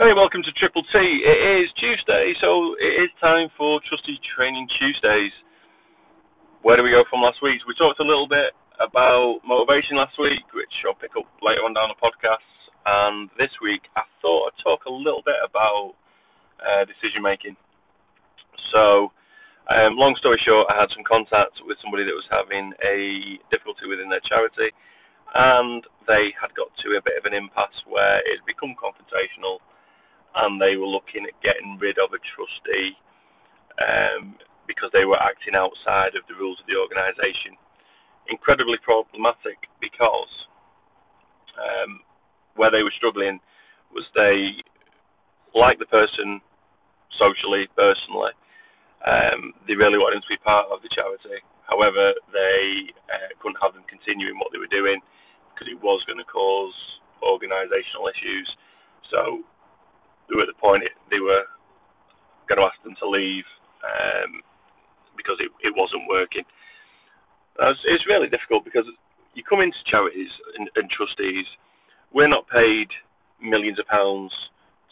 Hey, welcome to Triple T. It is Tuesday, so it is time for Trustee Training Tuesdays. Where do we go from last week? We talked a little bit about motivation last week, which I'll pick up later on down the podcast. And this week, I thought I'd talk a little bit about uh, decision making. So, um, long story short, I had some contact with somebody that was having a difficulty within their charity, and they had got to a bit of an impasse where it had become confrontational and they were looking at getting rid of a trustee um, because they were acting outside of the rules of the organisation. Incredibly problematic because um, where they were struggling was they liked the person socially, personally. Um, they really wanted them to be part of the charity. However, they uh, couldn't have them continuing what they were doing because it was going to cause organisational issues. So they were at the point they were going to ask them to leave um, because it, it wasn't working. It's, it's really difficult because you come into charities and, and trustees, we're not paid millions of pounds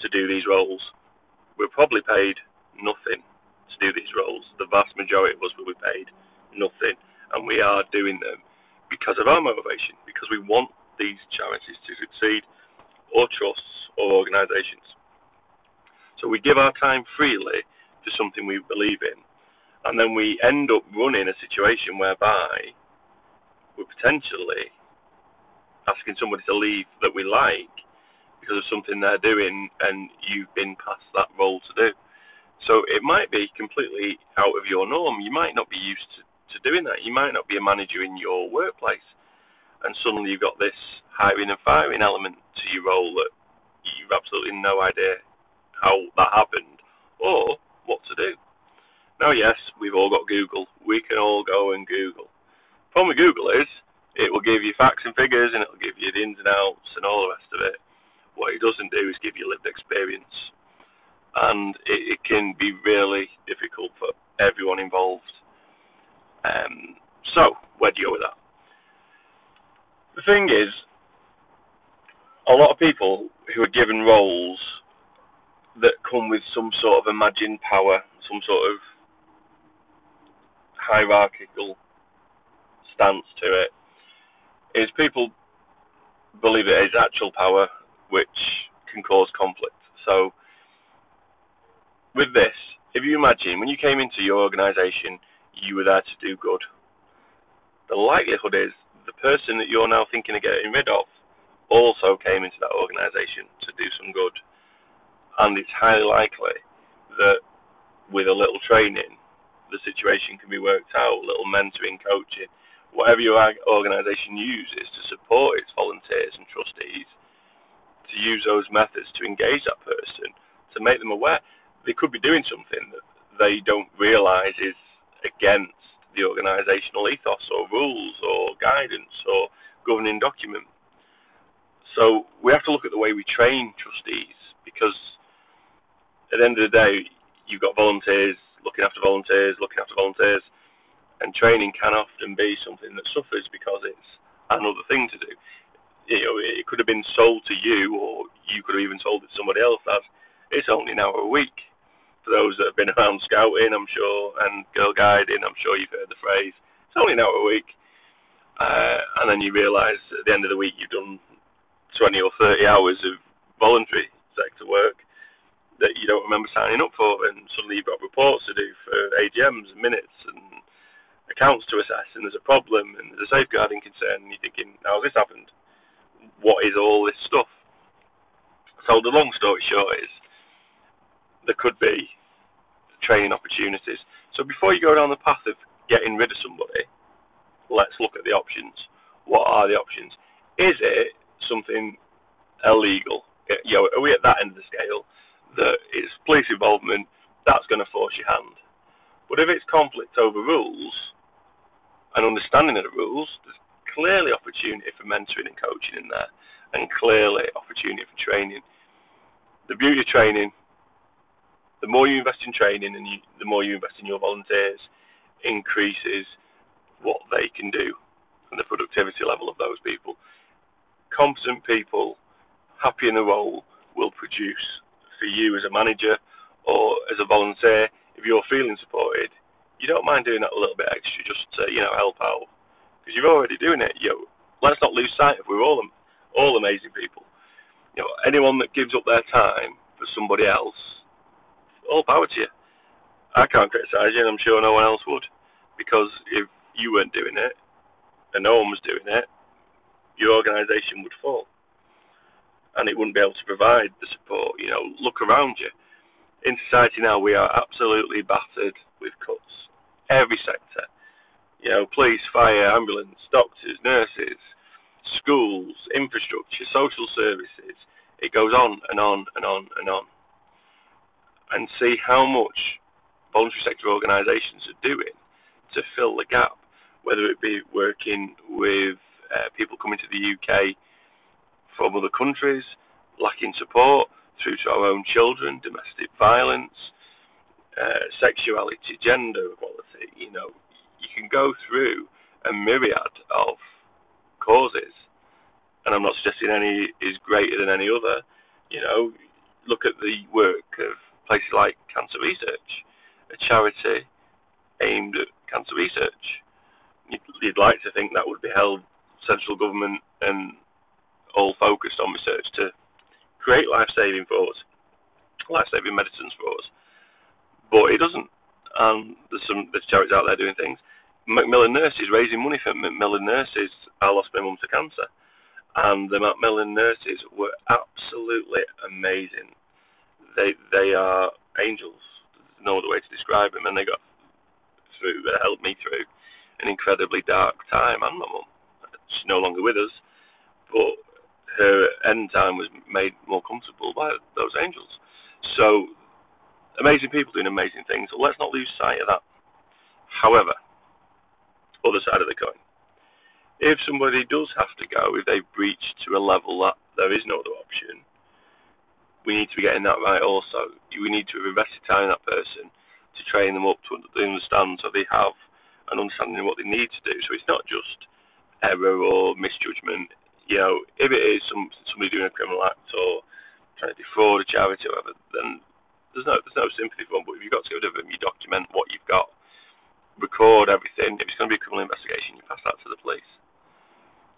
to do these roles. We're probably paid nothing to do these roles. The vast majority of us will be paid nothing, and we are doing them because of our motivation, because we want these charities to succeed, or trusts, or organisations. We give our time freely to something we believe in, and then we end up running a situation whereby we're potentially asking somebody to leave that we like because of something they're doing and you've been past that role to do. So it might be completely out of your norm. You might not be used to, to doing that. You might not be a manager in your workplace. And suddenly you've got this hiring and firing element to your role that you've absolutely no idea how that happened or what to do. Now, yes, we've all got Google. We can all go and Google. The problem with Google is it will give you facts and figures and it will give you the ins and outs and all the rest of it. What it doesn't do is give you lived experience. And it, it can be really difficult for everyone involved. Um, so, where do you go with that? The thing is, a lot of people who are given roles that come with some sort of imagined power, some sort of hierarchical stance to it, is people believe it is actual power which can cause conflict. So, with this, if you imagine when you came into your organisation, you were there to do good. The likelihood is the person that you're now thinking of getting rid of also came into that organisation to do some good and it's highly likely that with a little training, the situation can be worked out, a little mentoring, coaching, whatever your organisation uses to support its volunteers and trustees, to use those methods to engage that person, to make them aware they could be doing something that they don't realise is against the organisational ethos or rules or guidance or governing document. So we have to look at the way we train trustees because at the end of the day, you've got volunteers looking after volunteers, looking after volunteers, and training can often be something that suffers because it's another thing to do. You know, it could have been sold to you, or you could have even sold it to somebody else as it's only an hour a week. For those that have been around scouting, I'm sure, and girl guiding, I'm sure you've heard the phrase. It's only an hour a week, uh, and then you realise at the end of the week you've done 20 or 30 hours of voluntary sector work that you don't remember signing up for, and suddenly you've got reports to do for AGMs, and minutes, and accounts to assess, and there's a problem, and there's a safeguarding concern, and you're thinking, how's this happened? What is all this stuff? So the long story short is, there could be training opportunities. So before you go down the path of getting rid of somebody, let's look at the options. What are the options? Is it something illegal? You know, are we at that end of the scale? That it's police involvement, that's going to force your hand. But if it's conflict over rules and understanding of the rules, there's clearly opportunity for mentoring and coaching in there, and clearly opportunity for training. The beauty of training, the more you invest in training and you, the more you invest in your volunteers, increases what they can do and the productivity level of those people. Competent people, happy in the role, will produce for you as a manager or as a volunteer, if you're feeling supported, you don't mind doing that a little bit extra just to you know help out because you're already doing it. You know, let's not lose sight of we're all all amazing people. You know, anyone that gives up their time for somebody else, all power to you. I can't criticise you, and I'm sure no one else would, because if you weren't doing it and no one was doing it, your organisation would fall, and it wouldn't be able to provide the support. You know, look around you. In society now, we are absolutely battered with cuts every sector. You know, police, fire, ambulance, doctors, nurses, schools, infrastructure, social services. It goes on and on and on and on. And see how much voluntary sector organisations are doing to fill the gap, whether it be working with uh, people coming to the UK from other countries, lacking support, through to our own children, domestic violence, uh, sexuality, gender equality. You know, you can go through a myriad of causes, and I'm not suggesting any is greater than any other. You know, look at the work of places like Cancer Research, a charity aimed at cancer research. You'd, you'd like to think that would be held central government and all focused on research to create life-saving for us, life-saving medicines for us but it doesn't. And there's some there's charities out there doing things. Macmillan Nurses raising money for Macmillan Nurses. I lost my mum to cancer, and the Macmillan Nurses were absolutely amazing. They they are angels. There's no other way to describe them, and they got through. They helped me through an incredibly dark time, and my mum. She's no longer with us, but her end time was made more comfortable by those angels. So amazing people doing amazing things. So let's not lose sight of that. However, other side of the coin, if somebody does have to go, if they've breached to a level that there is no other option, we need to be getting that right also. We need to have invested time in that person to train them up to understand so they have an understanding of what they need to do. So it's not just error or misjudgment. You know, if it is some somebody doing a criminal act or trying to defraud a charity or whatever, then there's no there's no sympathy for them. But if you've got to get rid of them, you document what you've got, record everything. If it's going to be a criminal investigation, you pass that to the police.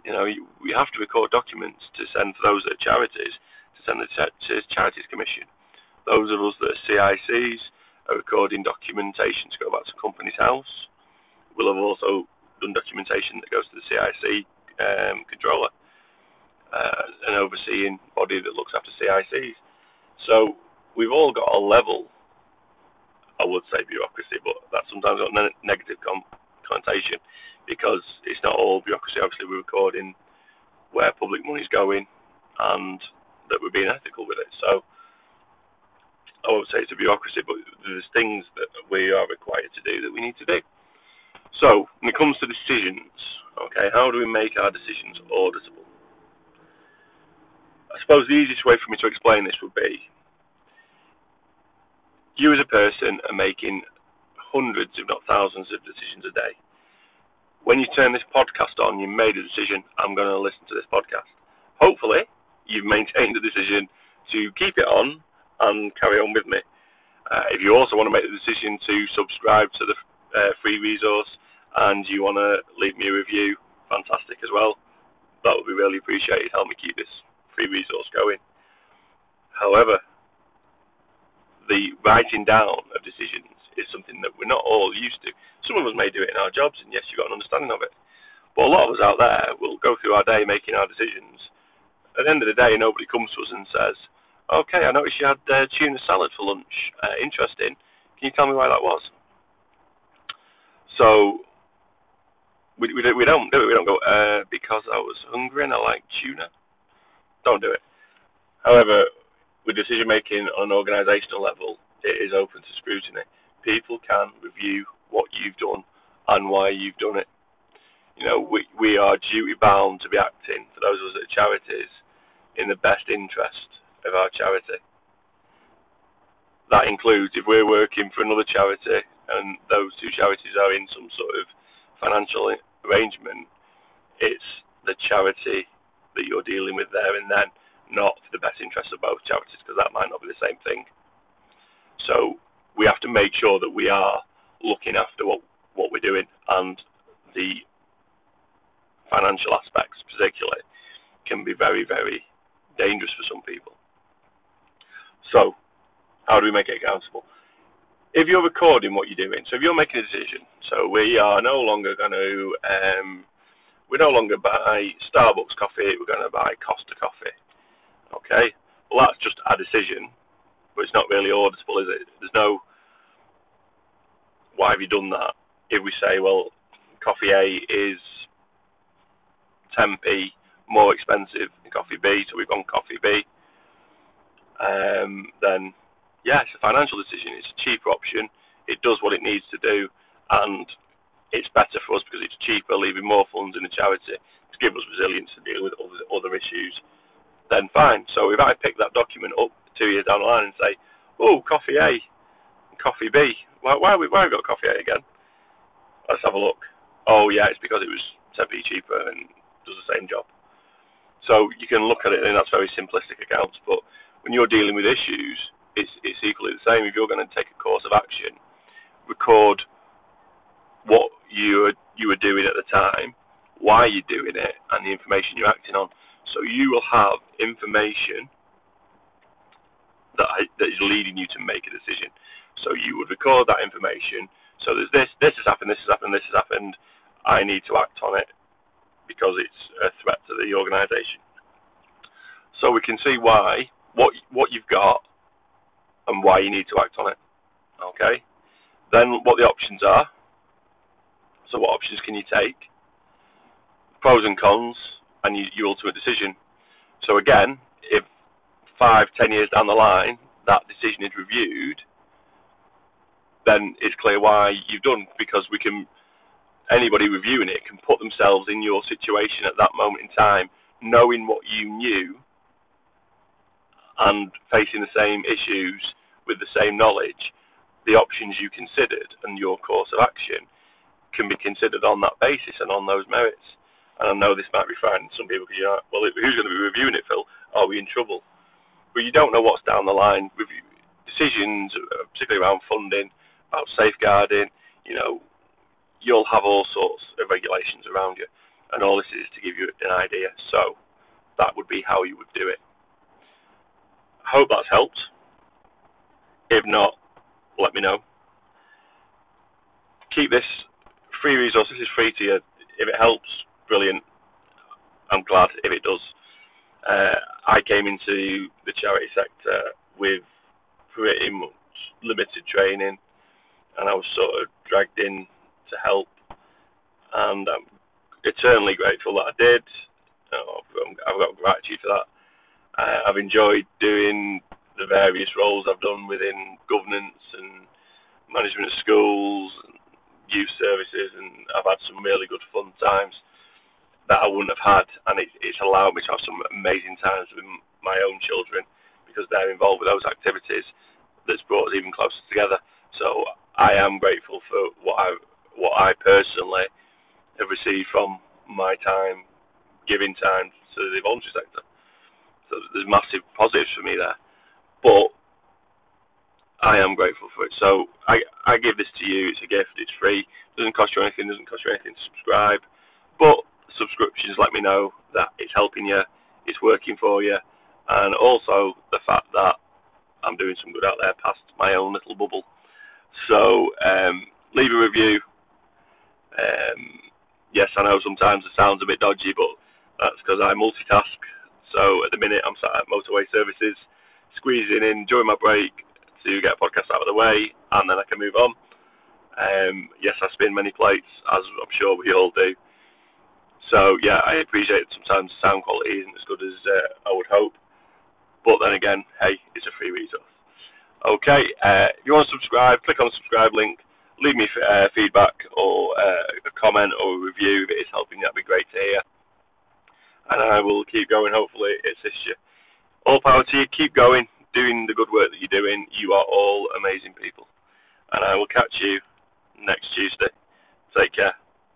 You know, you, we have to record documents to send for those that are charities to send the to the Charities Commission. Those of us that are CICs are recording documentation to go back to Companies House. We'll have also done documentation that goes to the CIC um, controller, uh, an overseeing body that looks after CICs. So we've all got a level, I would say bureaucracy, but that sometimes got ne- negative com- connotation because it's not all bureaucracy. Obviously, we're recording where public money's going and that we're being ethical with it. So I won't say it's a bureaucracy, but there's things that we are required to do that we need to do. So when it comes to decisions, okay, how do we make our decisions auditable? I suppose the easiest way for me to explain this would be you as a person are making hundreds, if not thousands, of decisions a day. When you turn this podcast on, you made a decision, I'm going to listen to this podcast. Hopefully, you've maintained the decision to keep it on and carry on with me. Uh, if you also want to make the decision to subscribe to the uh, free resource and you want to leave me a review, fantastic as well. That would be really appreciated. Help me keep this free resource going. However, the writing down of decisions is something that we're not all used to. Some of us may do it in our jobs, and yes, you've got an understanding of it. But a lot of us out there will go through our day making our decisions. At the end of the day, nobody comes to us and says, "Okay, I noticed you had uh, tuna salad for lunch. Uh, interesting. Can you tell me why that was?" So we we, we don't do it. We don't go uh, because I was hungry and I like tuna. Don't do it. However, with decision making on an organisational level, it is open to scrutiny. People can review what you've done and why you've done it. You know, we we are duty bound to be acting for those of us at charities in the best interest of our charity. That includes if we're working for another charity and those two charities are in some sort of financial arrangement, it's the charity that you're dealing with there and then, not for the best interest of both charities because that might not be the same thing. So we have to make sure that we are looking after what what we're doing and the financial aspects particularly can be very very dangerous for some people. So how do we make it accountable? If you're recording what you're doing, so if you're making a decision, so we are no longer going to, um, we no longer buy Starbucks coffee, we're going to buy Costa coffee. Okay? Well, that's just a decision, but it's not really auditable, is it? There's no, why have you done that? If we say, well, coffee A is 10p more expensive than coffee B, so we've gone coffee B, um, then yeah, it's a financial decision. It's a cheaper option. It does what it needs to do, and it's better for us because it's cheaper, leaving more funds in the charity to give us resilience to deal with other, other issues. Then fine. So if I pick that document up two years down the line and say, "Oh, coffee A, coffee B, why why, why have we got coffee A again?" Let's have a look. Oh yeah, it's because it was 10p cheaper and does the same job. So you can look at it, and that's very simplistic accounts. But when you're dealing with issues, it's it's equally the same. If you're going to take a course of action, record what you were you were doing at the time, why you're doing it, and the information you're acting on. So you will have information that that is leading you to make a decision. So you would record that information. So there's this, this has happened, this has happened, this has happened. I need to act on it because it's a threat to the organisation. So we can see why what what you've got and why you need to act on it. Okay? Then what the options are. So what options can you take? Pros and cons and you, your ultimate decision. So again, if five, ten years down the line that decision is reviewed, then it's clear why you've done because we can anybody reviewing it can put themselves in your situation at that moment in time, knowing what you knew and facing the same issues with the same knowledge, the options you considered and your course of action can be considered on that basis and on those merits. And I know this might be frightening some people because like, well, who's going to be reviewing it, Phil? Are we in trouble? But you don't know what's down the line. Review, decisions, uh, particularly around funding, about safeguarding, you know, you'll have all sorts of regulations around you. And all this is to give you an idea. So that would be how you would do it. I hope that's helped. If not, let me know. Keep this free resource. This is free to you. If it helps, brilliant. I'm glad if it does. Uh, I came into the charity sector with pretty much limited training, and I was sort of dragged in to help, and I'm eternally grateful that I did. Oh, I've got gratitude for that. Uh, I've enjoyed doing various roles I've done within governance and management of schools, and youth services, and I've had some really good fun times that I wouldn't have had, and it, it's allowed me to have some amazing times with my own children because they're involved with those activities. That's brought us even closer together. So I am grateful for what I what I personally have received from my time, giving time to the voluntary sector. So there's massive positives for me there but I am grateful for it. So I I give this to you. It's a gift. It's free. Doesn't cost you anything. Doesn't cost you anything to subscribe. But subscriptions let me know that it's helping you. It's working for you, and also the fact that I'm doing some good out there past my own little bubble. So um, leave a review. Um, yes, I know sometimes it sounds a bit dodgy, but that's because I multitask. So at the minute I'm sat at motorway services squeezing in during my break to get a podcast out of the way, and then I can move on. Um, yes, I spin many plates, as I'm sure we all do. So yeah, I appreciate sometimes sound quality isn't as good as uh, I would hope, but then again, hey, it's a free resource. Okay, uh, if you want to subscribe, click on the subscribe link. Leave me uh, feedback or uh, a comment or a review if it is helping. That'd be great to hear. And I will keep going. Hopefully, it assists you. All power to you. Keep going, doing the good work that you're doing. You are all amazing people. And I will catch you next Tuesday. Take care.